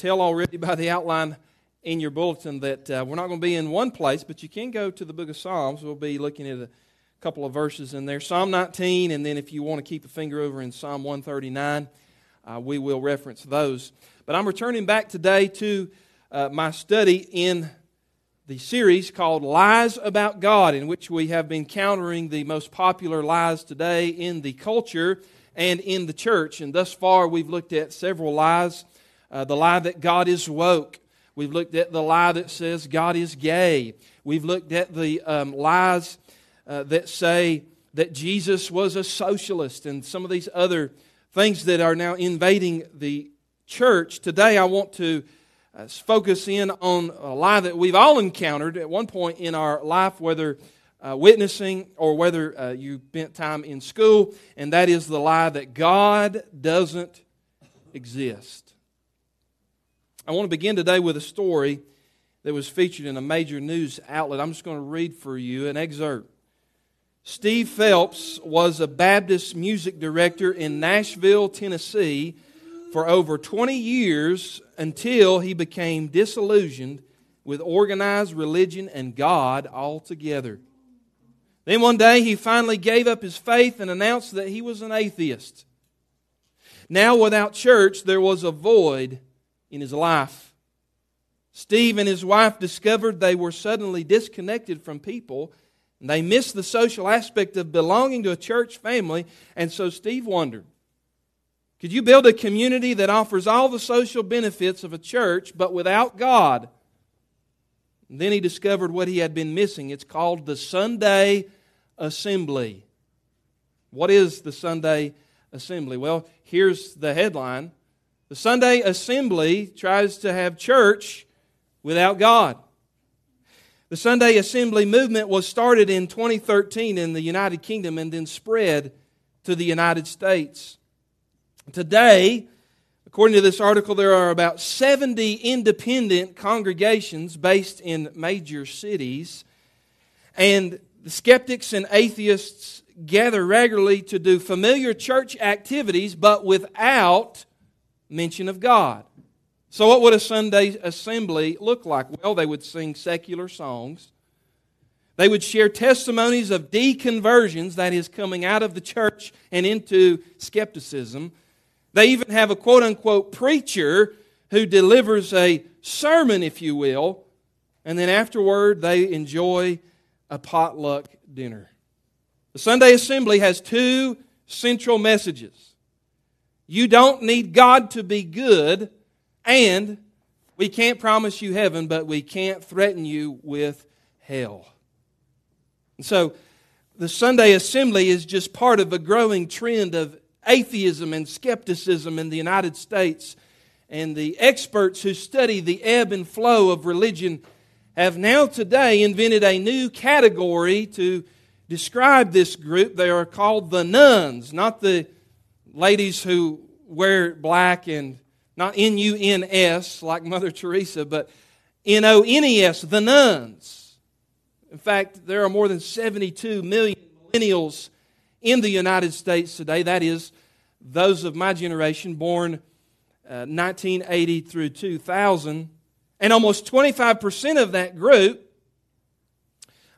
tell already by the outline in your bulletin that uh, we're not going to be in one place, but you can go to the book of Psalms. We'll be looking at a couple of verses in there Psalm 19, and then if you want to keep a finger over in Psalm 139, uh, we will reference those. But I'm returning back today to uh, my study in the series called Lies About God, in which we have been countering the most popular lies today in the culture and in the church. And thus far, we've looked at several lies uh, the lie that God is woke. We've looked at the lie that says God is gay. We've looked at the um, lies uh, that say that Jesus was a socialist and some of these other things that are now invading the church. Today, I want to uh, focus in on a lie that we've all encountered at one point in our life, whether uh, witnessing or whether uh, you spent time in school, and that is the lie that God doesn't exist. I want to begin today with a story that was featured in a major news outlet. I'm just going to read for you an excerpt. Steve Phelps was a Baptist music director in Nashville, Tennessee for over 20 years until he became disillusioned with organized religion and God altogether. Then one day he finally gave up his faith and announced that he was an atheist. Now, without church, there was a void in his life. Steve and his wife discovered they were suddenly disconnected from people and they missed the social aspect of belonging to a church family. And so Steve wondered could you build a community that offers all the social benefits of a church, but without God? And then he discovered what he had been missing. It's called the Sunday Assembly. What is the Sunday Assembly? Well, here's the headline The Sunday Assembly tries to have church without God. The Sunday Assembly movement was started in 2013 in the United Kingdom and then spread to the United States. Today, according to this article, there are about 70 independent congregations based in major cities. And the skeptics and atheists gather regularly to do familiar church activities, but without mention of God. So, what would a Sunday assembly look like? Well, they would sing secular songs. They would share testimonies of deconversions, that is, coming out of the church and into skepticism. They even have a quote unquote preacher who delivers a sermon, if you will, and then afterward they enjoy a potluck dinner. The Sunday assembly has two central messages. You don't need God to be good, and we can't promise you heaven, but we can't threaten you with hell. And so, the Sunday assembly is just part of a growing trend of atheism and skepticism in the United States. And the experts who study the ebb and flow of religion have now today invented a new category to describe this group. They are called the nones, not the ladies who wear black and not N U N S like Mother Teresa, but N O N E S, the nones. In fact, there are more than 72 million millennials in the United States today. That is, those of my generation born uh, 1980 through 2000. And almost 25% of that group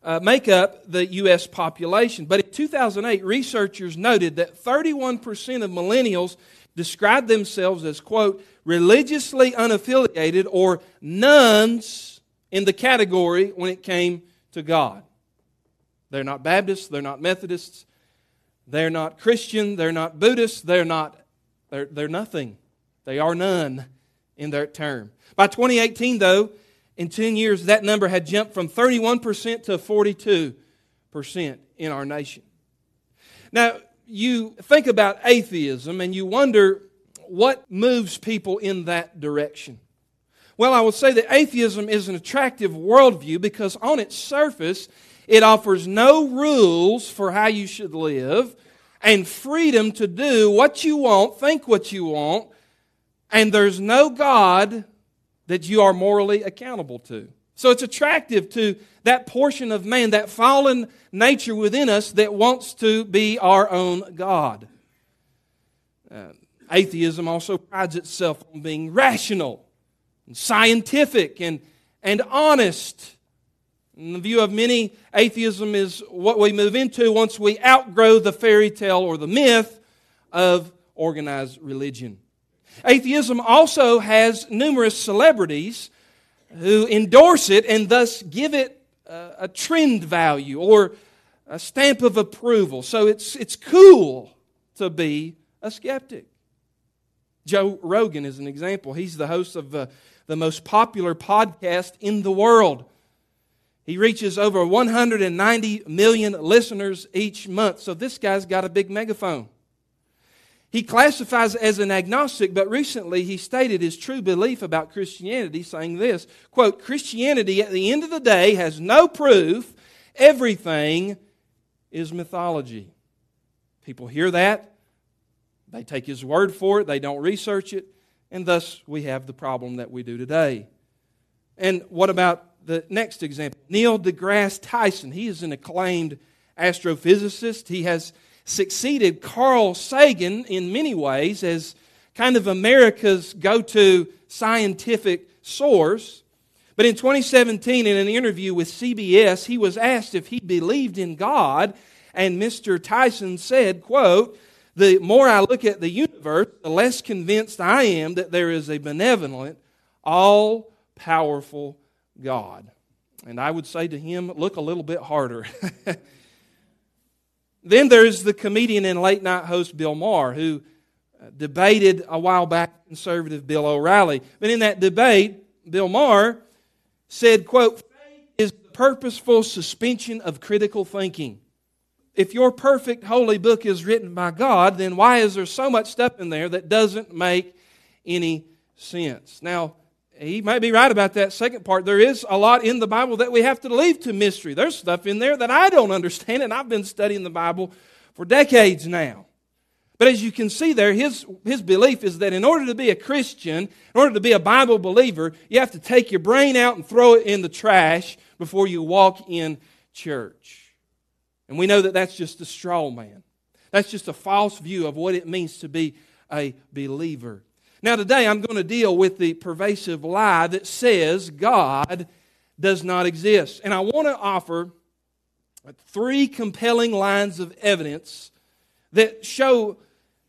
uh, make up the U.S. population. But in 2008, researchers noted that 31% of millennials described themselves as, quote, religiously unaffiliated or nones in the category when it came to God. They're not Baptists, they're not Methodists, they're not Christian, they're not Buddhist, they're not they're, they're nothing. They are none in that term. By 2018, though, in 10 years, that number had jumped from 31% to 42% in our nation. Now, you think about atheism and you wonder what moves people in that direction. Well, I would say that atheism is an attractive worldview because on its surface, it offers no rules for how you should live and freedom to do what you want, think what you want, and there's no God that you are morally accountable to. So it's attractive to that portion of man, that fallen nature within us that wants to be our own God. Uh, atheism also prides itself on being rational. and scientific and, and honest. In the view of many, atheism is what we move into once we outgrow the fairy tale or the myth of organized religion. Atheism also has numerous celebrities who endorse it and thus give it uh, a trend value or a stamp of approval. So it's, it's cool to be a skeptic. Joe Rogan is an example. He's the host of the, the most popular podcast in the world. He reaches over 190 million listeners each month. So this guy's got a big megaphone. He classifies as an agnostic, but recently he stated his true belief about Christianity, saying this quote, Christianity at the end of the day has no proof, everything is mythology. People hear that, they take his word for it, they don't research it, and thus we have the problem that we do today. And what about the next example? Neil deGrasse Tyson. He is an acclaimed astrophysicist. He has succeeded Carl Sagan in many ways as kind of America's go to scientific source. But in 2017, in an interview with CBS, he was asked if he believed in God, and Mr. Tyson said, quote, the more I look at the universe, the less convinced I am that there is a benevolent, all powerful God. And I would say to him, look a little bit harder. Then there's the comedian and late night host Bill Maher, who uh, debated a while back conservative Bill O'Reilly. But in that debate, Bill Maher said, quote, is the purposeful suspension of critical thinking. If your perfect holy book is written by God, then why is there so much stuff in there that doesn't make any sense? Now, he might be right about that second part. There is a lot in the Bible that we have to leave to mystery. There's stuff in there that I don't understand, and I've been studying the Bible for decades now. But as you can see there, his, his belief is that in order to be a Christian, in order to be a Bible believer, you have to take your brain out and throw it in the trash before you walk in church. And we know that that's just a straw man. That's just a false view of what it means to be a believer. Now, today I'm going to deal with the pervasive lie that says God does not exist. And I want to offer three compelling lines of evidence that show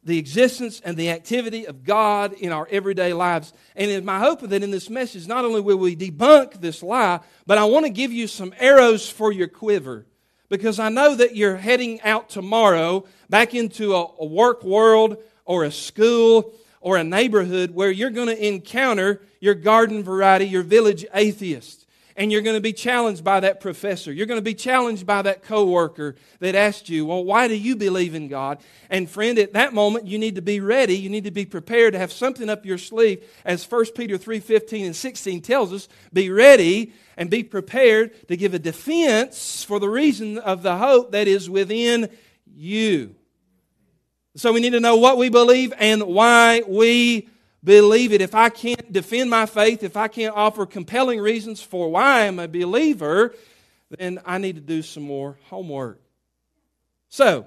the existence and the activity of God in our everyday lives. And it's my hope that in this message, not only will we debunk this lie, but I want to give you some arrows for your quiver. Because I know that you're heading out tomorrow back into a, a work world or a school or a neighborhood where you're going to encounter your garden variety, your village atheist. And you're going to be challenged by that professor. You're going to be challenged by that coworker that asked you, Well, why do you believe in God? And friend, at that moment, you need to be ready. You need to be prepared to have something up your sleeve. As 1 Peter 3 15 and 16 tells us, be ready and be prepared to give a defense for the reason of the hope that is within you. So we need to know what we believe and why we believe it. If I can't defend my faith, if I can't offer compelling reasons for why I'm a believer, then I need to do some more homework. So,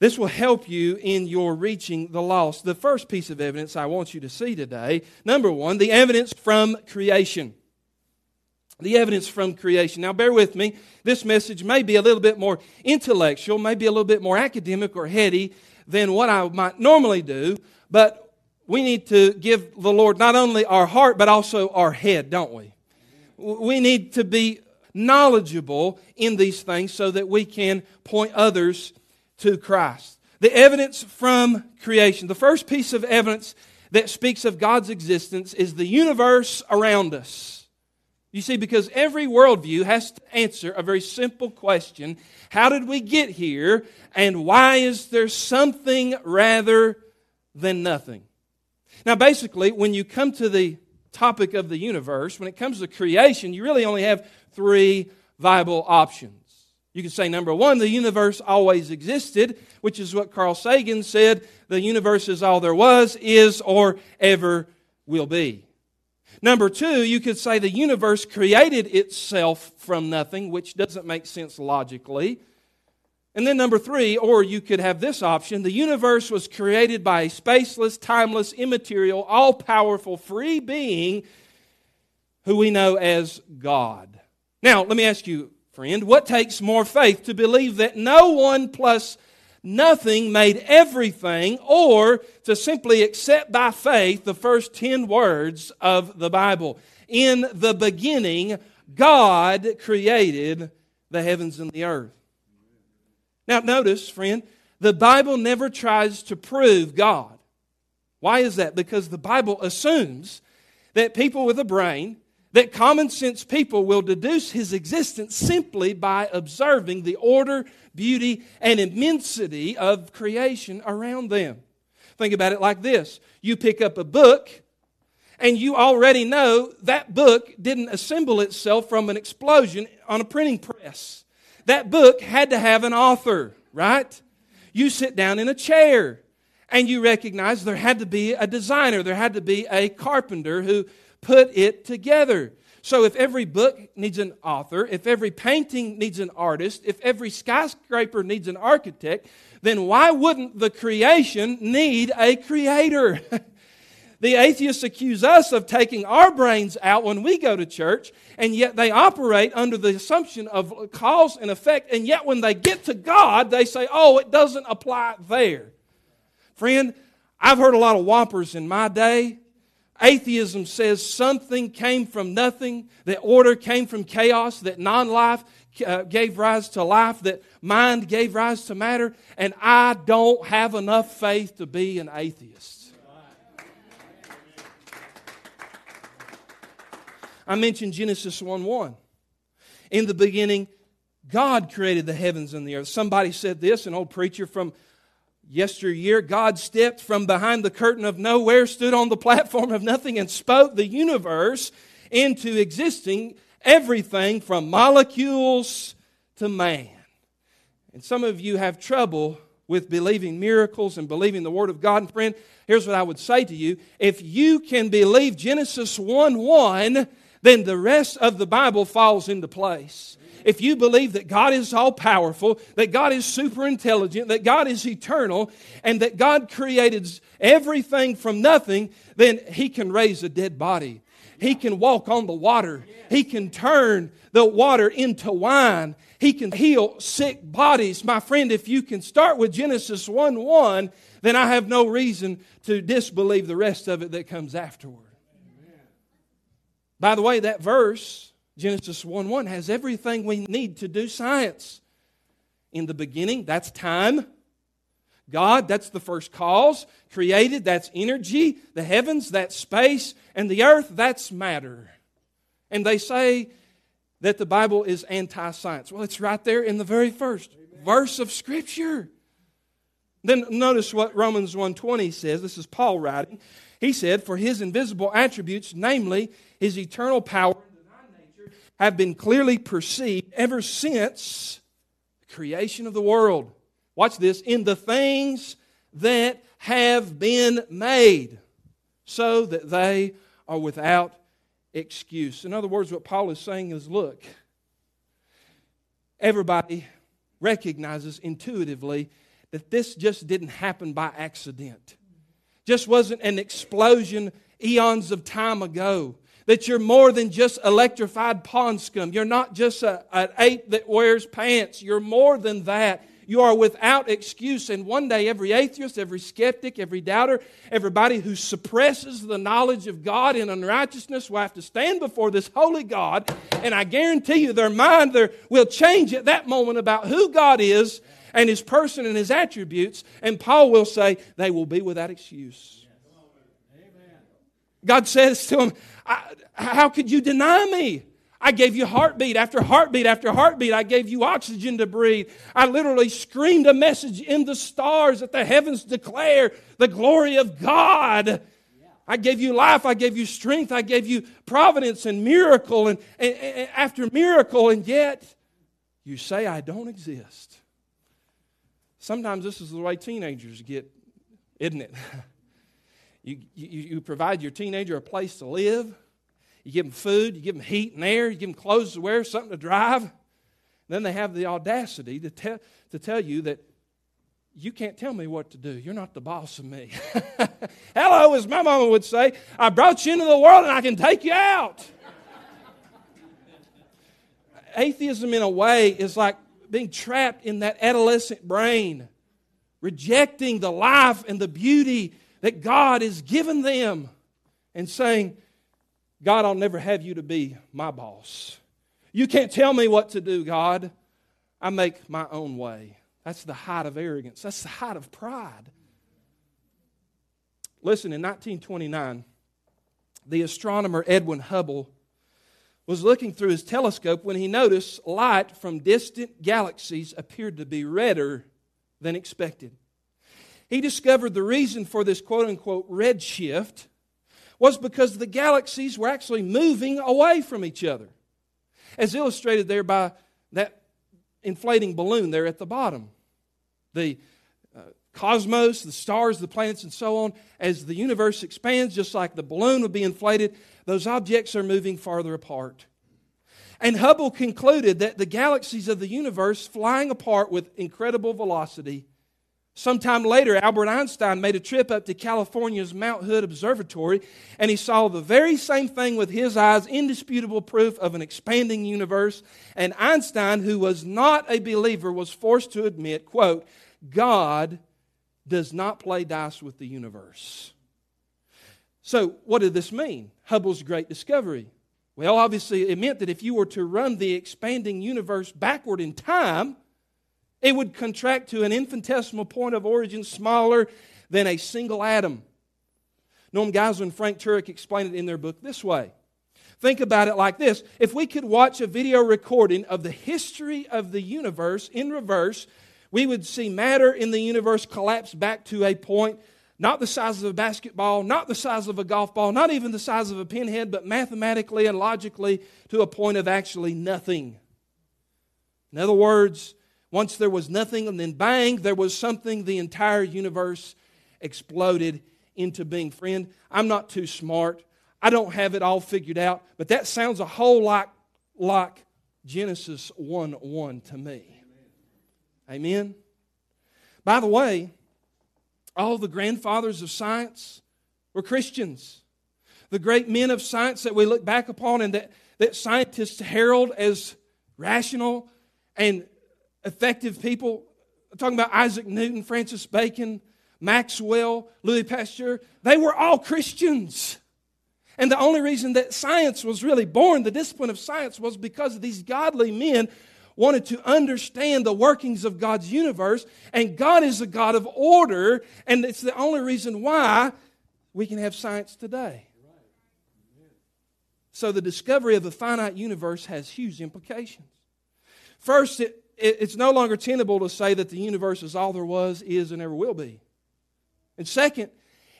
this will help you in your reaching the lost. The first piece of evidence I want you to see today number one, the evidence from creation the evidence from creation. Now, bear with me. This message may be a little bit more intellectual, maybe a little bit more academic or heady than what I might normally do, but we need to give the Lord not only our heart, but also our head, don't we? We need to be knowledgeable in these things so that we can point others to Christ. The evidence from creation. The first piece of evidence that speaks of God's existence is the universe around us. You see, because every worldview has to answer a very simple question How did we get here? And why is there something rather than nothing? Now, basically, when you come to the topic of the universe, when it comes to creation, you really only have three viable options. You can say, number one, the universe always existed, which is what Carl Sagan said the universe is all there was, is, or ever will be. Number two, you could say the universe created itself from nothing, which doesn't make sense logically. And then number three, or you could have this option the universe was created by a spaceless, timeless, immaterial, all powerful, free being who we know as God. Now, let me ask you, friend, what takes more faith to believe that no one plus nothing made everything, or to simply accept by faith the first 10 words of the Bible? In the beginning, God created the heavens and the earth. Now, notice, friend, the Bible never tries to prove God. Why is that? Because the Bible assumes that people with a brain that common sense people will deduce his existence simply by observing the order, beauty, and immensity of creation around them. Think about it like this you pick up a book, and you already know that book didn't assemble itself from an explosion on a printing press. That book had to have an author, right? You sit down in a chair and you recognize there had to be a designer, there had to be a carpenter who put it together. So, if every book needs an author, if every painting needs an artist, if every skyscraper needs an architect, then why wouldn't the creation need a creator? the atheists accuse us of taking our brains out when we go to church, and yet they operate under the assumption of cause and effect, and yet when they get to God, they say, oh, it doesn't apply there. Friend, I've heard a lot of whoppers in my day Atheism says something came from nothing, that order came from chaos, that non life uh, gave rise to life, that mind gave rise to matter, and I don't have enough faith to be an atheist. I mentioned Genesis 1 1. In the beginning, God created the heavens and the earth. Somebody said this, an old preacher from Yesteryear, God stepped from behind the curtain of nowhere, stood on the platform of nothing, and spoke the universe into existing everything from molecules to man. And some of you have trouble with believing miracles and believing the Word of God. And friend, here's what I would say to you. If you can believe Genesis 1 1, then the rest of the Bible falls into place if you believe that God is all powerful, that God is super intelligent, that God is eternal, and that God created everything from nothing, then He can raise a dead body. He can walk on the water. He can turn the water into wine. He can heal sick bodies. My friend, if you can start with Genesis 1 1, then I have no reason to disbelieve the rest of it that comes afterward. By the way, that verse Genesis 1 1 has everything we need to do science. In the beginning, that's time. God, that's the first cause. Created, that's energy. The heavens, that's space. And the earth, that's matter. And they say that the Bible is anti science. Well, it's right there in the very first Amen. verse of Scripture. Then notice what Romans 1:20 says. This is Paul writing. He said, "For his invisible attributes, namely his eternal power have been clearly perceived ever since the creation of the world. Watch this in the things that have been made, so that they are without excuse. In other words, what Paul is saying is look, everybody recognizes intuitively that this just didn't happen by accident. Just wasn't an explosion eons of time ago that you're more than just electrified pond scum. You're not just a, an ape that wears pants. You're more than that. You are without excuse. And one day, every atheist, every skeptic, every doubter, everybody who suppresses the knowledge of God in unrighteousness will have to stand before this holy God. And I guarantee you, their mind there will change at that moment about who God is and his person and his attributes. And Paul will say, they will be without excuse. God says to him, How could you deny me? I gave you heartbeat after heartbeat after heartbeat. I gave you oxygen to breathe. I literally screamed a message in the stars that the heavens declare the glory of God. I gave you life. I gave you strength. I gave you providence and miracle and, and, and after miracle, and yet you say I don't exist. Sometimes this is the way teenagers get, isn't it? You, you, you provide your teenager a place to live. You give them food, you give them heat and air, you give them clothes to wear, something to drive. Then they have the audacity to, te- to tell you that you can't tell me what to do. You're not the boss of me. Hello, as my mama would say, I brought you into the world and I can take you out. Atheism, in a way, is like being trapped in that adolescent brain, rejecting the life and the beauty that God has given them, and saying, God, I'll never have you to be my boss. You can't tell me what to do, God. I make my own way. That's the height of arrogance. That's the height of pride. Listen, in 1929, the astronomer Edwin Hubble was looking through his telescope when he noticed light from distant galaxies appeared to be redder than expected. He discovered the reason for this quote unquote redshift was because the galaxies were actually moving away from each other, as illustrated there by that inflating balloon there at the bottom the uh, cosmos, the stars, the planets, and so on, as the universe expands, just like the balloon would be inflated, those objects are moving farther apart. And Hubble concluded that the galaxies of the universe flying apart with incredible velocity. Sometime later, Albert Einstein made a trip up to California's Mount Hood Observatory, and he saw the very same thing with his eyes indisputable proof of an expanding universe. And Einstein, who was not a believer, was forced to admit, quote, God does not play dice with the universe. So, what did this mean? Hubble's great discovery. Well, obviously, it meant that if you were to run the expanding universe backward in time, it would contract to an infinitesimal point of origin smaller than a single atom. Norman Geisler and Frank Turek explain it in their book this way. Think about it like this if we could watch a video recording of the history of the universe in reverse, we would see matter in the universe collapse back to a point not the size of a basketball, not the size of a golf ball, not even the size of a pinhead, but mathematically and logically to a point of actually nothing. In other words, once there was nothing, and then bang, there was something, the entire universe exploded into being. Friend, I'm not too smart. I don't have it all figured out, but that sounds a whole lot like Genesis 1 1 to me. Amen. By the way, all the grandfathers of science were Christians. The great men of science that we look back upon and that, that scientists herald as rational and effective people. I'm talking about Isaac Newton, Francis Bacon, Maxwell, Louis Pasteur. They were all Christians. And the only reason that science was really born, the discipline of science, was because these godly men wanted to understand the workings of God's universe, and God is a God of order, and it's the only reason why we can have science today. So, the discovery of the finite universe has huge implications. First, it, it's no longer tenable to say that the universe is all there was, is, and ever will be. And second,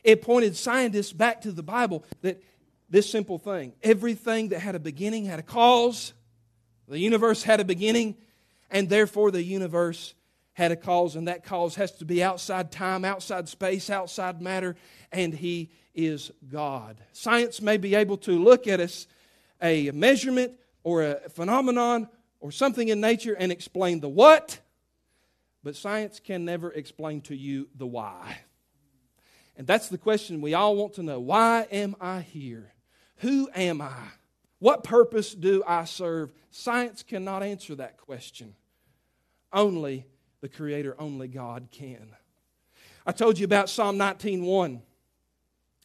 it pointed scientists back to the Bible that this simple thing everything that had a beginning had a cause, the universe had a beginning, and therefore the universe had a cause, and that cause has to be outside time, outside space, outside matter, and He is God. Science may be able to look at us a measurement or a phenomenon or something in nature and explain the what, but science can never explain to you the why. And that's the question we all want to know. Why am I here? Who am I? What purpose do I serve? Science cannot answer that question. Only the Creator, only God can. I told you about Psalm 19:1.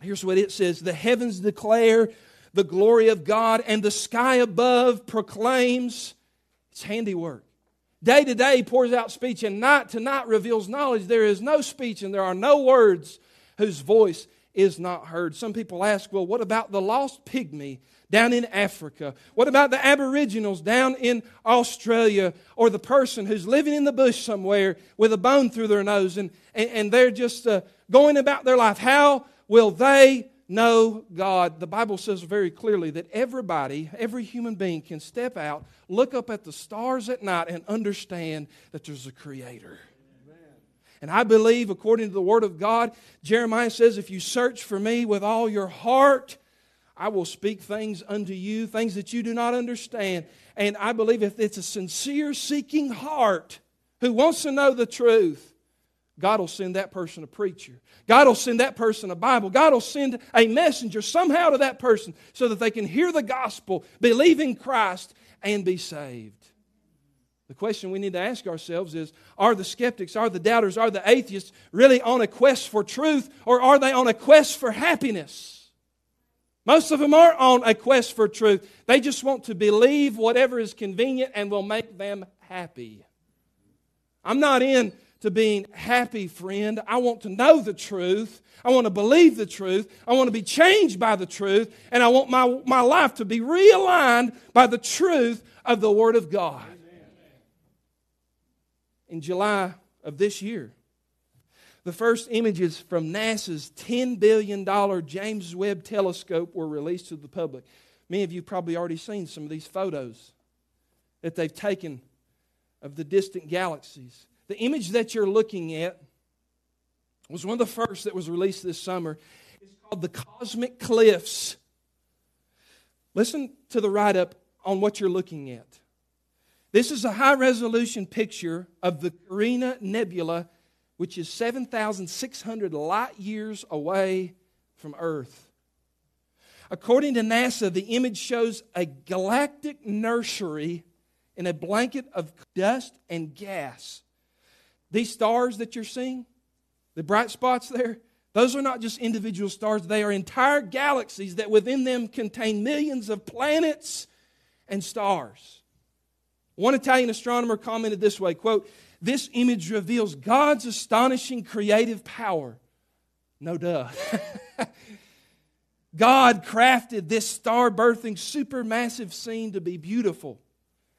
Here's what it says: The heavens declare the glory of God, and the sky above proclaims its handiwork. Day to day pours out speech, and night to night reveals knowledge. There is no speech, and there are no words whose voice is not heard. Some people ask, well, what about the lost pygmy down in Africa? What about the Aboriginals down in Australia or the person who's living in the bush somewhere with a bone through their nose and, and, and they're just uh, going about their life? How will they know God? The Bible says very clearly that everybody, every human being can step out, look up at the stars at night, and understand that there's a Creator. And I believe, according to the Word of God, Jeremiah says, if you search for me with all your heart, I will speak things unto you, things that you do not understand. And I believe if it's a sincere seeking heart who wants to know the truth, God will send that person a preacher. God will send that person a Bible. God will send a messenger somehow to that person so that they can hear the gospel, believe in Christ, and be saved. The question we need to ask ourselves is Are the skeptics, are the doubters, are the atheists really on a quest for truth, or are they on a quest for happiness? Most of them aren't on a quest for truth. They just want to believe whatever is convenient and will make them happy. I'm not in to being happy, friend. I want to know the truth. I want to believe the truth. I want to be changed by the truth. And I want my, my life to be realigned by the truth of the Word of God. In July of this year, the first images from NASA's $10 billion James Webb telescope were released to the public. Many of you probably already seen some of these photos that they've taken of the distant galaxies. The image that you're looking at was one of the first that was released this summer. It's called The Cosmic Cliffs. Listen to the write up on what you're looking at. This is a high resolution picture of the Carina Nebula, which is 7,600 light years away from Earth. According to NASA, the image shows a galactic nursery in a blanket of dust and gas. These stars that you're seeing, the bright spots there, those are not just individual stars, they are entire galaxies that within them contain millions of planets and stars. One Italian astronomer commented this way quote, This image reveals God's astonishing creative power. No duh. God crafted this star birthing supermassive scene to be beautiful.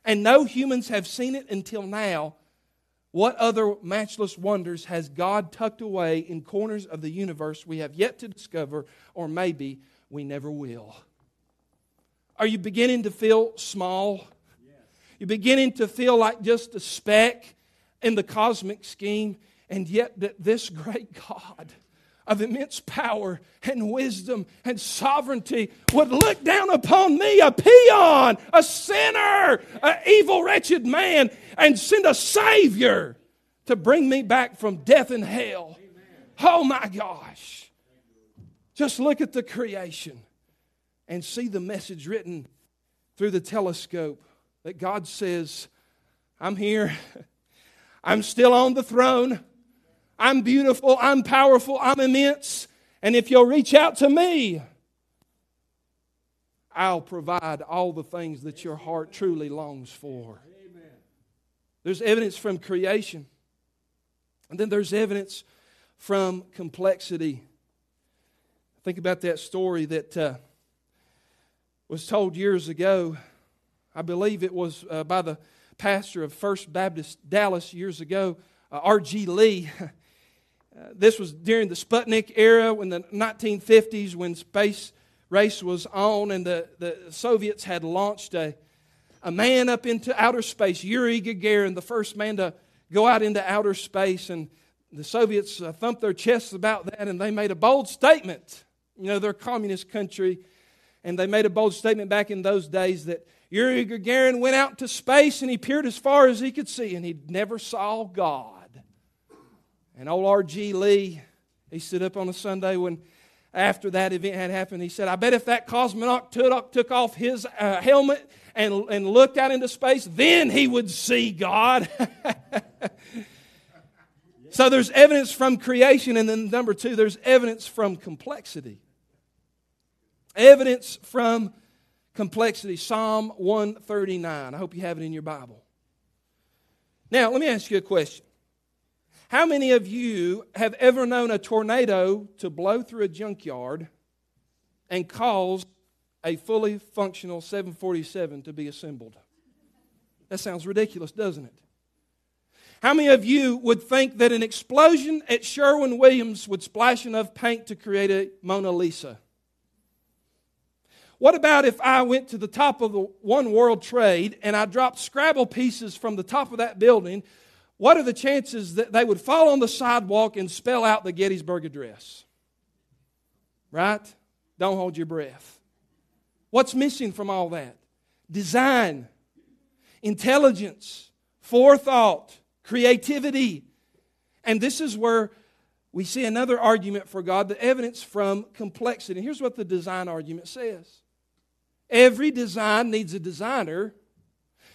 And no humans have seen it until now what other matchless wonders has God tucked away in corners of the universe we have yet to discover, or maybe we never will? Are you beginning to feel small? Yes. You're beginning to feel like just a speck in the cosmic scheme, and yet that this great God of immense power and wisdom and sovereignty would look down upon me, a peon, a sinner, an evil, wretched man, and send a Savior to bring me back from death and hell. Oh my gosh. Just look at the creation and see the message written through the telescope that God says, I'm here. I'm still on the throne. I'm beautiful, I'm powerful, I'm immense, and if you'll reach out to me, I'll provide all the things that your heart truly longs for. Amen. There's evidence from creation, and then there's evidence from complexity. Think about that story that uh, was told years ago. I believe it was uh, by the pastor of First Baptist Dallas years ago, uh, R.G. Lee. Uh, this was during the Sputnik era, when the 1950s, when space race was on, and the, the Soviets had launched a, a man up into outer space, Yuri Gagarin, the first man to go out into outer space. And the Soviets uh, thumped their chests about that, and they made a bold statement. You know, they're a communist country, and they made a bold statement back in those days that Yuri Gagarin went out to space and he peered as far as he could see, and he never saw God. And old R.G. Lee, he stood up on a Sunday when after that event had happened. He said, I bet if that cosmonaut took, took off his uh, helmet and, and looked out into space, then he would see God. so there's evidence from creation, and then number two, there's evidence from complexity. Evidence from complexity. Psalm 139. I hope you have it in your Bible. Now, let me ask you a question. How many of you have ever known a tornado to blow through a junkyard and cause a fully functional 747 to be assembled? That sounds ridiculous, doesn't it? How many of you would think that an explosion at Sherwin Williams would splash enough paint to create a Mona Lisa? What about if I went to the top of the One World Trade and I dropped Scrabble pieces from the top of that building what are the chances that they would fall on the sidewalk and spell out the Gettysburg Address? Right? Don't hold your breath. What's missing from all that? Design, intelligence, forethought, creativity. And this is where we see another argument for God the evidence from complexity. Here's what the design argument says every design needs a designer.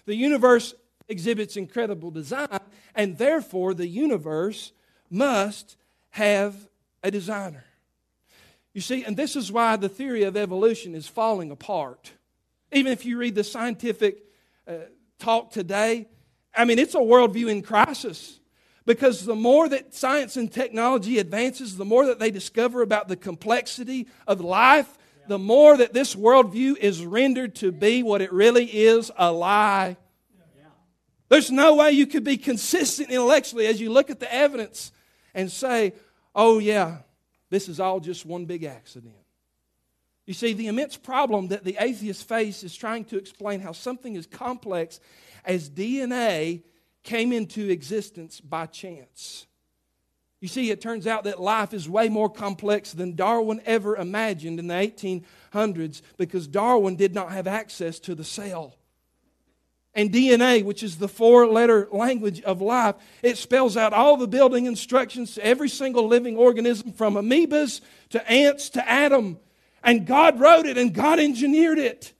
The universe exhibits incredible design, and therefore the universe must have a designer. You see, and this is why the theory of evolution is falling apart. Even if you read the scientific uh, talk today, I mean, it's a worldview in crisis. Because the more that science and technology advances, the more that they discover about the complexity of life, the more that this worldview is rendered to be what it really is a lie. There's no way you could be consistent intellectually as you look at the evidence and say, oh, yeah, this is all just one big accident. You see, the immense problem that the atheist face is trying to explain how something as complex as DNA came into existence by chance. You see, it turns out that life is way more complex than Darwin ever imagined in the 1800s because Darwin did not have access to the cell. And DNA, which is the four letter language of life, it spells out all the building instructions to every single living organism from amoebas to ants to Adam. And God wrote it and God engineered it.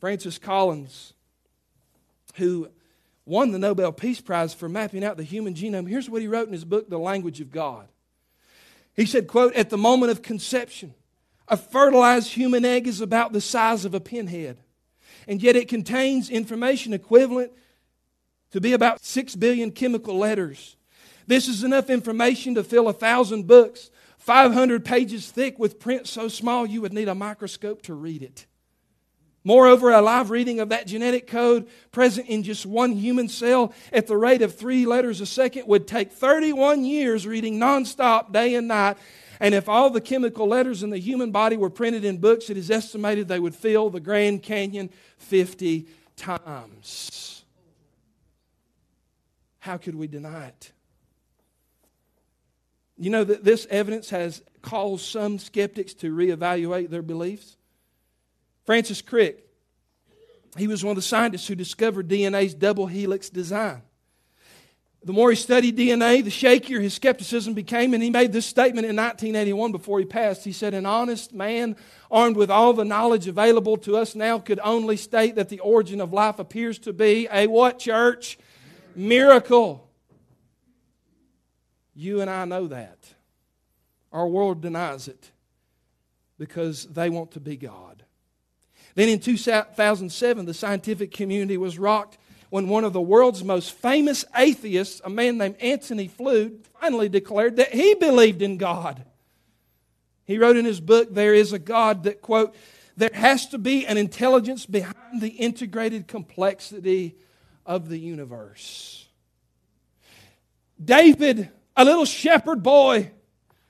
Francis Collins, who won the Nobel Peace Prize for mapping out the human genome. Here's what he wrote in his book, The Language of God. He said, quote, at the moment of conception, a fertilized human egg is about the size of a pinhead, and yet it contains information equivalent to be about six billion chemical letters. This is enough information to fill a thousand books, 500 pages thick with print so small you would need a microscope to read it. Moreover, a live reading of that genetic code present in just one human cell at the rate of three letters a second would take 31 years reading nonstop, day and night. And if all the chemical letters in the human body were printed in books, it is estimated they would fill the Grand Canyon 50 times. How could we deny it? You know that this evidence has caused some skeptics to reevaluate their beliefs. Francis Crick, he was one of the scientists who discovered DNA's double helix design. The more he studied DNA, the shakier his skepticism became, and he made this statement in 1981 before he passed. He said, An honest man, armed with all the knowledge available to us now, could only state that the origin of life appears to be a what, church? Miracle. You and I know that. Our world denies it because they want to be God. Then in 2007, the scientific community was rocked when one of the world's most famous atheists, a man named Antony Flew, finally declared that he believed in God. He wrote in his book, There is a God that, quote, there has to be an intelligence behind the integrated complexity of the universe. David, a little shepherd boy,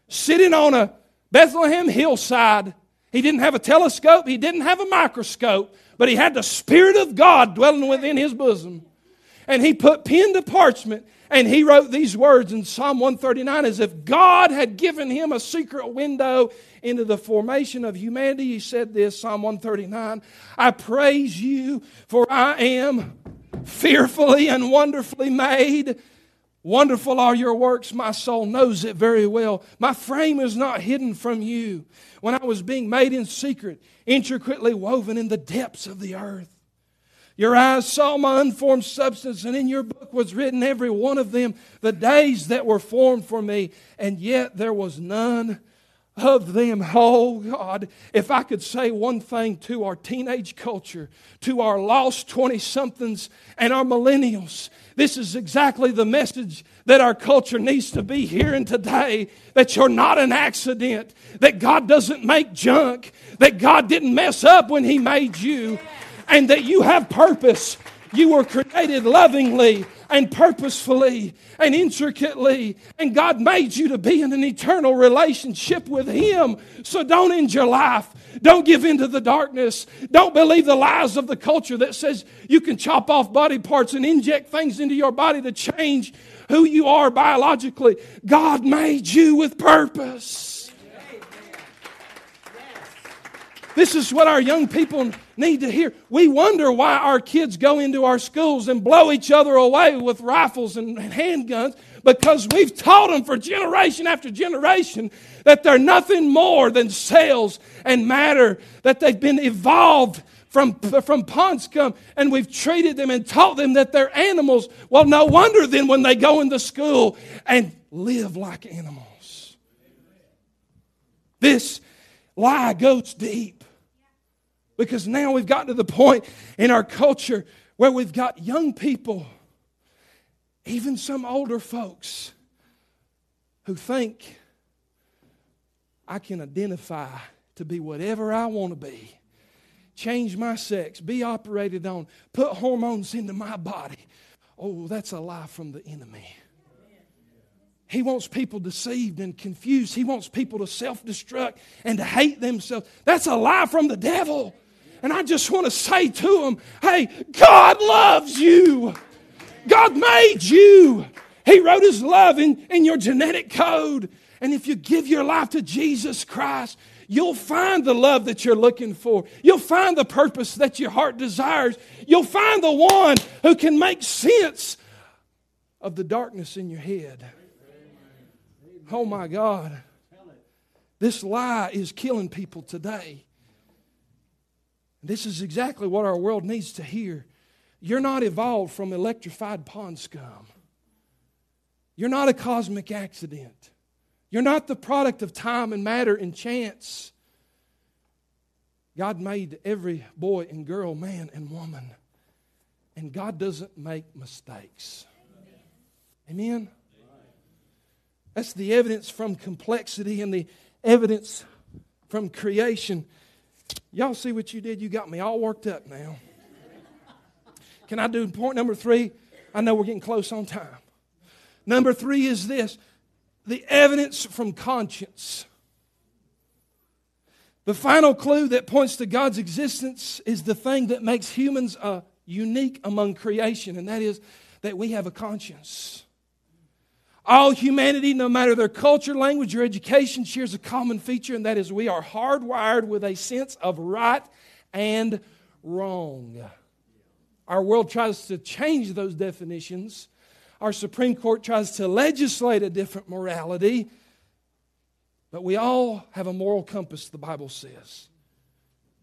sitting on a Bethlehem hillside, he didn't have a telescope, he didn't have a microscope, but he had the Spirit of God dwelling within his bosom. And he put pen to parchment and he wrote these words in Psalm 139 as if God had given him a secret window into the formation of humanity. He said this, Psalm 139 I praise you, for I am fearfully and wonderfully made. Wonderful are your works, my soul knows it very well. My frame is not hidden from you. When I was being made in secret, intricately woven in the depths of the earth. Your eyes saw my unformed substance, and in your book was written every one of them, the days that were formed for me, and yet there was none of them. Oh God, if I could say one thing to our teenage culture, to our lost 20 somethings and our millennials, this is exactly the message that our culture needs to be hearing today that you're not an accident, that God doesn't make junk, that God didn't mess up when He made you, and that you have purpose. You were created lovingly and purposefully and intricately. And God made you to be in an eternal relationship with Him. So don't end your life. Don't give in to the darkness. Don't believe the lies of the culture that says you can chop off body parts and inject things into your body to change who you are biologically. God made you with purpose. This is what our young people need to hear. We wonder why our kids go into our schools and blow each other away with rifles and handguns because we've taught them for generation after generation that they're nothing more than cells and matter, that they've been evolved from, from pond scum, and we've treated them and taught them that they're animals. Well, no wonder then when they go into school and live like animals. This lie goes deep because now we've gotten to the point in our culture where we've got young people, even some older folks, who think I can identify to be whatever I want to be change my sex, be operated on, put hormones into my body. Oh, that's a lie from the enemy. He wants people deceived and confused. He wants people to self destruct and to hate themselves. That's a lie from the devil. And I just want to say to them hey, God loves you. God made you. He wrote His love in, in your genetic code. And if you give your life to Jesus Christ, You'll find the love that you're looking for. You'll find the purpose that your heart desires. You'll find the one who can make sense of the darkness in your head. Oh my God. This lie is killing people today. This is exactly what our world needs to hear. You're not evolved from electrified pond scum. You're not a cosmic accident. You're not the product of time and matter and chance. God made every boy and girl, man and woman. And God doesn't make mistakes. Amen? That's the evidence from complexity and the evidence from creation. Y'all see what you did? You got me all worked up now. Can I do point number three? I know we're getting close on time. Number three is this the evidence from conscience. The final clue that points to God's existence is the thing that makes humans uh, unique among creation, and that is that we have a conscience. All humanity, no matter their culture, language, or education, shares a common feature, and that is we are hardwired with a sense of right and wrong. Our world tries to change those definitions our Supreme Court tries to legislate a different morality, but we all have a moral compass, the Bible says.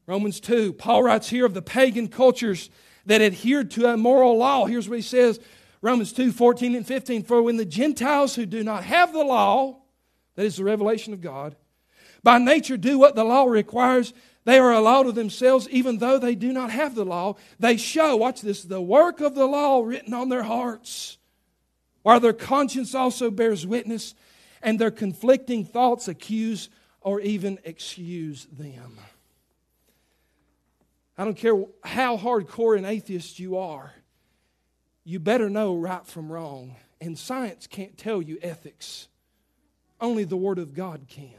Romans 2, Paul writes here of the pagan cultures that adhered to a moral law. Here's what he says Romans 2 14 and 15. For when the Gentiles who do not have the law, that is the revelation of God, by nature do what the law requires, they are a law to themselves, even though they do not have the law. They show, watch this, the work of the law written on their hearts while their conscience also bears witness, and their conflicting thoughts accuse or even excuse them. I don't care how hardcore an atheist you are, you better know right from wrong. And science can't tell you ethics, only the Word of God can.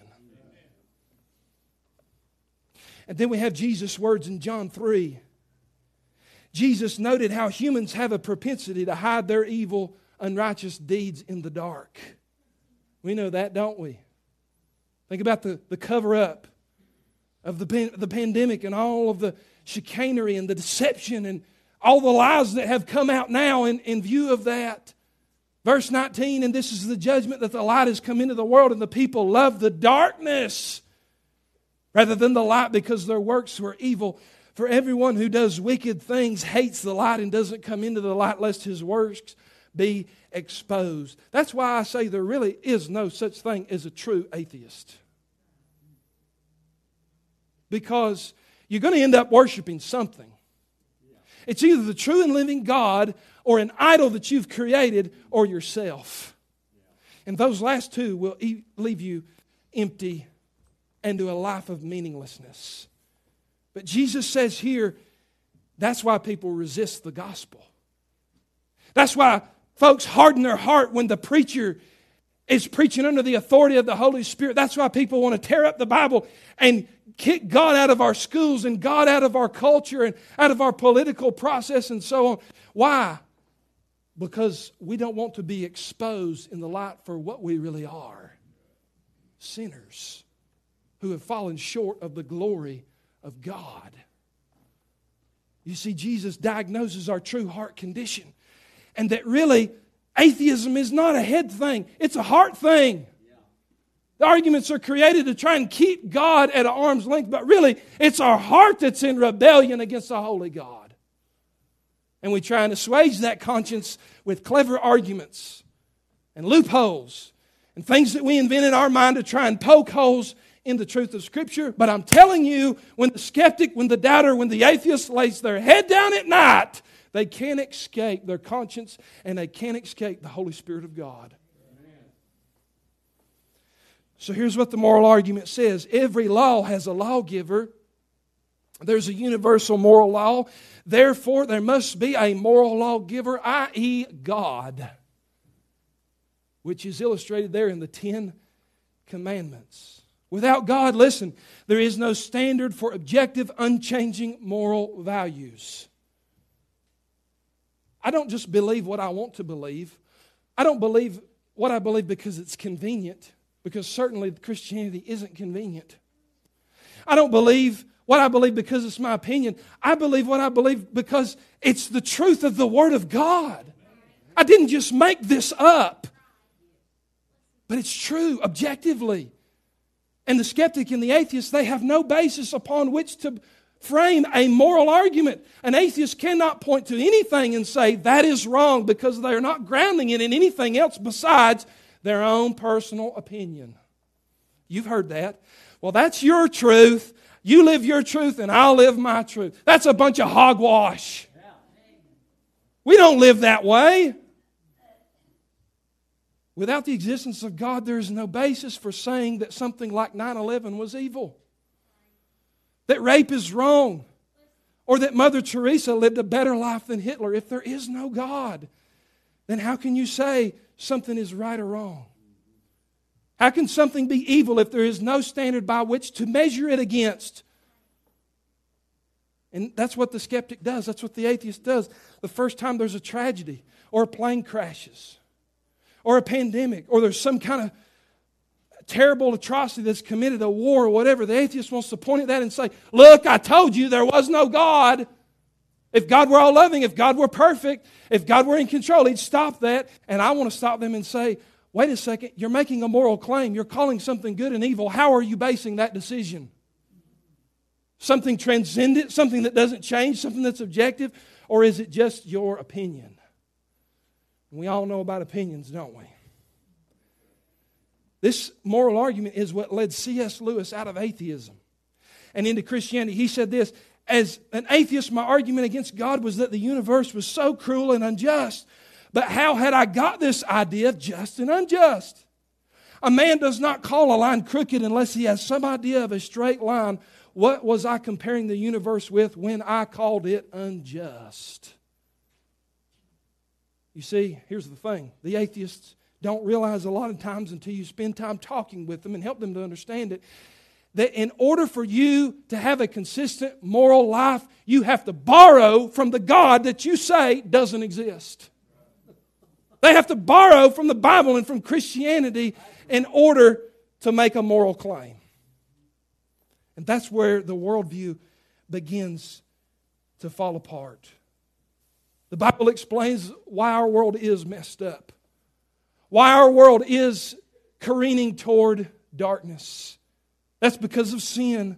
And then we have Jesus' words in John 3. Jesus noted how humans have a propensity to hide their evil unrighteous deeds in the dark. We know that, don't we? Think about the, the cover up of the, the pandemic and all of the chicanery and the deception and all the lies that have come out now in, in view of that. Verse 19, and this is the judgment that the light has come into the world, and the people love the darkness rather than the light because their works were evil. For everyone who does wicked things hates the light and doesn't come into the light lest his works be exposed. That's why I say there really is no such thing as a true atheist. Because you're going to end up worshiping something. It's either the true and living God or an idol that you've created or yourself. And those last two will leave you empty and to a life of meaninglessness. But Jesus says here, that's why people resist the gospel. That's why Folks harden their heart when the preacher is preaching under the authority of the Holy Spirit. That's why people want to tear up the Bible and kick God out of our schools and God out of our culture and out of our political process and so on. Why? Because we don't want to be exposed in the light for what we really are sinners who have fallen short of the glory of God. You see, Jesus diagnoses our true heart condition. And that really, atheism is not a head thing, it's a heart thing. Arguments are created to try and keep God at arm's length, but really, it's our heart that's in rebellion against the holy God. And we try and assuage that conscience with clever arguments and loopholes and things that we invent in our mind to try and poke holes in the truth of Scripture. But I'm telling you, when the skeptic, when the doubter, when the atheist lays their head down at night, they can't escape their conscience and they can't escape the Holy Spirit of God. So here's what the moral argument says every law has a lawgiver. There's a universal moral law. Therefore, there must be a moral lawgiver, i.e., God, which is illustrated there in the Ten Commandments. Without God, listen, there is no standard for objective, unchanging moral values. I don't just believe what I want to believe. I don't believe what I believe because it's convenient because certainly Christianity isn't convenient. I don't believe what I believe because it's my opinion. I believe what I believe because it's the truth of the Word of God. I didn't just make this up, but it's true objectively. And the skeptic and the atheist, they have no basis upon which to frame a moral argument. An atheist cannot point to anything and say that is wrong because they are not grounding it in anything else besides their own personal opinion. You've heard that. Well, that's your truth. You live your truth, and I'll live my truth. That's a bunch of hogwash. We don't live that way. Without the existence of God, there is no basis for saying that something like 9 11 was evil, that rape is wrong, or that Mother Teresa lived a better life than Hitler. If there is no God, then how can you say something is right or wrong? How can something be evil if there is no standard by which to measure it against? And that's what the skeptic does. That's what the atheist does. The first time there's a tragedy, or a plane crashes, or a pandemic, or there's some kind of terrible atrocity that's committed, a war or whatever, the atheist wants to point at that and say, Look, I told you there was no God. If God were all loving, if God were perfect, if God were in control, He'd stop that. And I want to stop them and say, wait a second, you're making a moral claim. You're calling something good and evil. How are you basing that decision? Something transcendent, something that doesn't change, something that's objective, or is it just your opinion? We all know about opinions, don't we? This moral argument is what led C.S. Lewis out of atheism and into Christianity. He said this as an atheist, my argument against God was that the universe was so cruel and unjust. But how had I got this idea of just and unjust? A man does not call a line crooked unless he has some idea of a straight line. What was I comparing the universe with when I called it unjust? You see, here's the thing the atheists don't realize a lot of times until you spend time talking with them and help them to understand it that in order for you to have a consistent moral life, you have to borrow from the God that you say doesn't exist. They have to borrow from the Bible and from Christianity in order to make a moral claim. And that's where the worldview begins to fall apart. The Bible explains why our world is messed up, why our world is careening toward darkness. That's because of sin.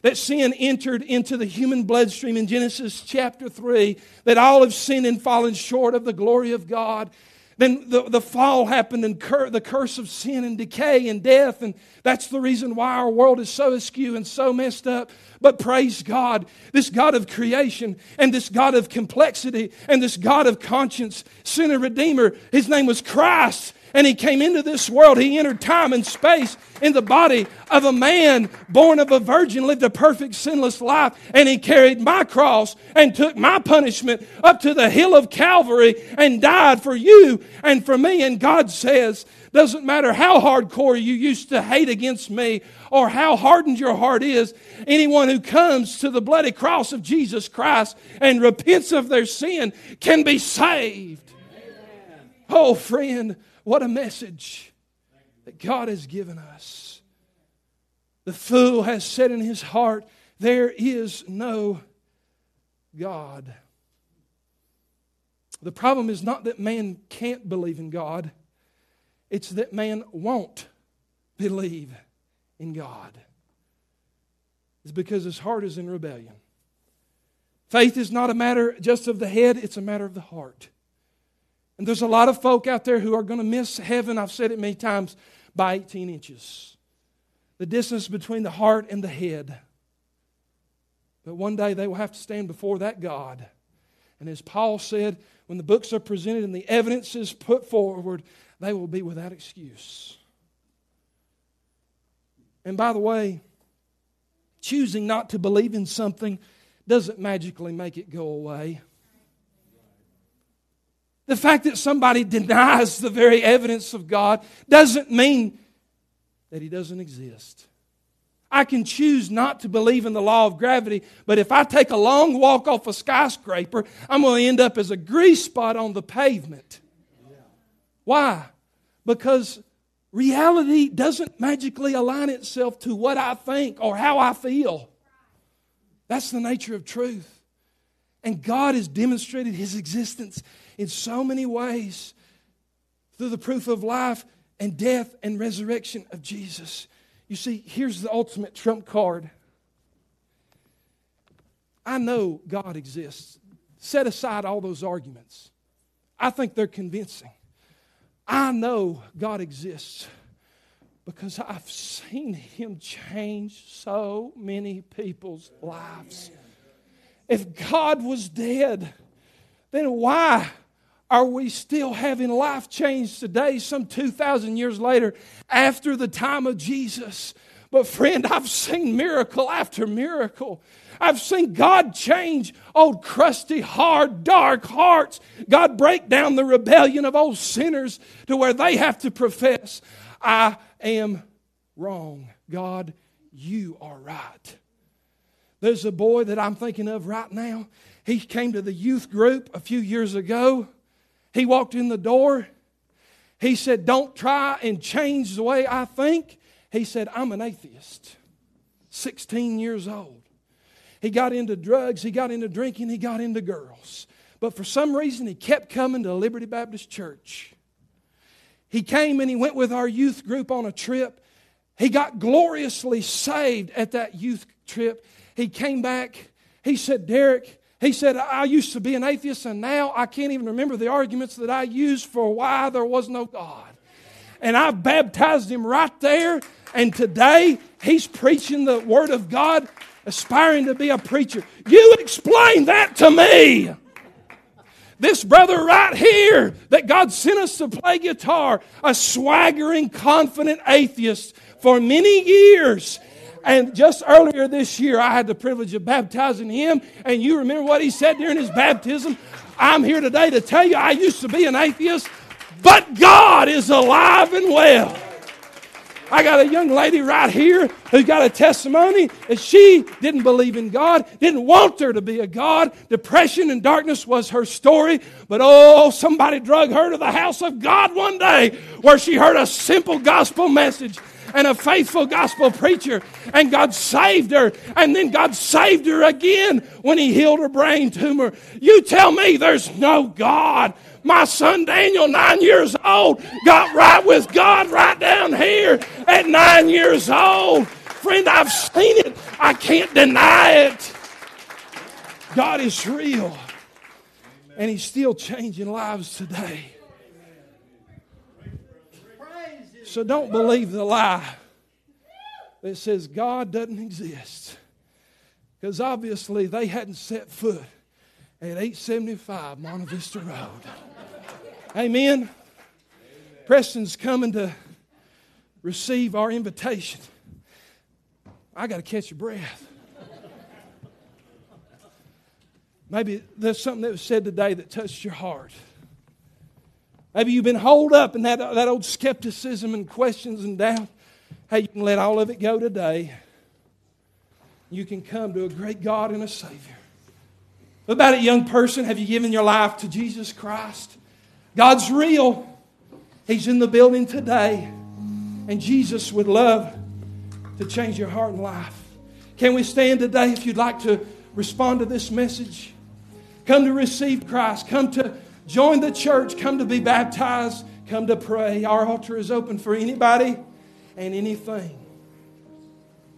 That sin entered into the human bloodstream in Genesis chapter 3, that all have sinned and fallen short of the glory of God. Then the, the fall happened and cur- the curse of sin and decay and death. And that's the reason why our world is so askew and so messed up. But praise God, this God of creation and this God of complexity and this God of conscience, sinner redeemer, his name was Christ and he came into this world. He entered time and space in the body of a man born of a virgin, lived a perfect, sinless life, and he carried my cross and took my punishment up to the hill of Calvary and died for you and for me. And God says, doesn't matter how hardcore you used to hate against me or how hardened your heart is, anyone who comes to the bloody cross of Jesus Christ and repents of their sin can be saved. Amen. Oh, friend, what a message that God has given us. The fool has said in his heart, there is no God. The problem is not that man can't believe in God, it's that man won't believe in God. It's because his heart is in rebellion. Faith is not a matter just of the head, it's a matter of the heart. And there's a lot of folk out there who are going to miss heaven, I've said it many times, by 18 inches. The distance between the heart and the head. But one day they will have to stand before that God. And as Paul said, when the books are presented and the evidence is put forward, they will be without excuse. And by the way, choosing not to believe in something doesn't magically make it go away. The fact that somebody denies the very evidence of God doesn't mean that He doesn't exist. I can choose not to believe in the law of gravity, but if I take a long walk off a skyscraper, I'm going to end up as a grease spot on the pavement. Why? Because reality doesn't magically align itself to what I think or how I feel. That's the nature of truth. And God has demonstrated His existence in so many ways through the proof of life and death and resurrection of Jesus. You see, here's the ultimate trump card. I know God exists. Set aside all those arguments. I think they're convincing. I know God exists because I've seen Him change so many people's lives. If God was dead, then why are we still having life change today, some 2,000 years later, after the time of Jesus? But, friend, I've seen miracle after miracle. I've seen God change old, crusty, hard, dark hearts. God break down the rebellion of old sinners to where they have to profess, I am wrong. God, you are right. There's a boy that I'm thinking of right now. He came to the youth group a few years ago. He walked in the door. He said, Don't try and change the way I think. He said, I'm an atheist. 16 years old. He got into drugs, he got into drinking, he got into girls. But for some reason, he kept coming to Liberty Baptist Church. He came and he went with our youth group on a trip. He got gloriously saved at that youth trip. He came back. He said, Derek, he said, I used to be an atheist and now I can't even remember the arguments that I used for why there was no God. And I baptized him right there. And today he's preaching the Word of God, aspiring to be a preacher. You explain that to me. This brother right here that God sent us to play guitar, a swaggering, confident atheist for many years. And just earlier this year, I had the privilege of baptizing him. And you remember what he said during his baptism? I'm here today to tell you I used to be an atheist, but God is alive and well. I got a young lady right here who's got a testimony that she didn't believe in God, didn't want there to be a God. Depression and darkness was her story. But oh, somebody drug her to the house of God one day where she heard a simple gospel message and a faithful gospel preacher, and God saved her, and then God saved her again when He healed her brain tumor. You tell me there's no God. My son Daniel, nine years old, got right with God right down here at nine years old. Friend, I've seen it. I can't deny it. God is real. And He's still changing lives today. So don't believe the lie that says God doesn't exist. Because obviously they hadn't set foot at 875 Monte Vista Road. Amen. Amen. Preston's coming to receive our invitation. I got to catch your breath. Maybe there's something that was said today that touched your heart. Maybe you've been holed up in that, that old skepticism and questions and doubt. Hey, you can let all of it go today. You can come to a great God and a Savior. What about it, young person? Have you given your life to Jesus Christ? God's real. He's in the building today. And Jesus would love to change your heart and life. Can we stand today if you'd like to respond to this message? Come to receive Christ. Come to join the church. Come to be baptized. Come to pray. Our altar is open for anybody and anything.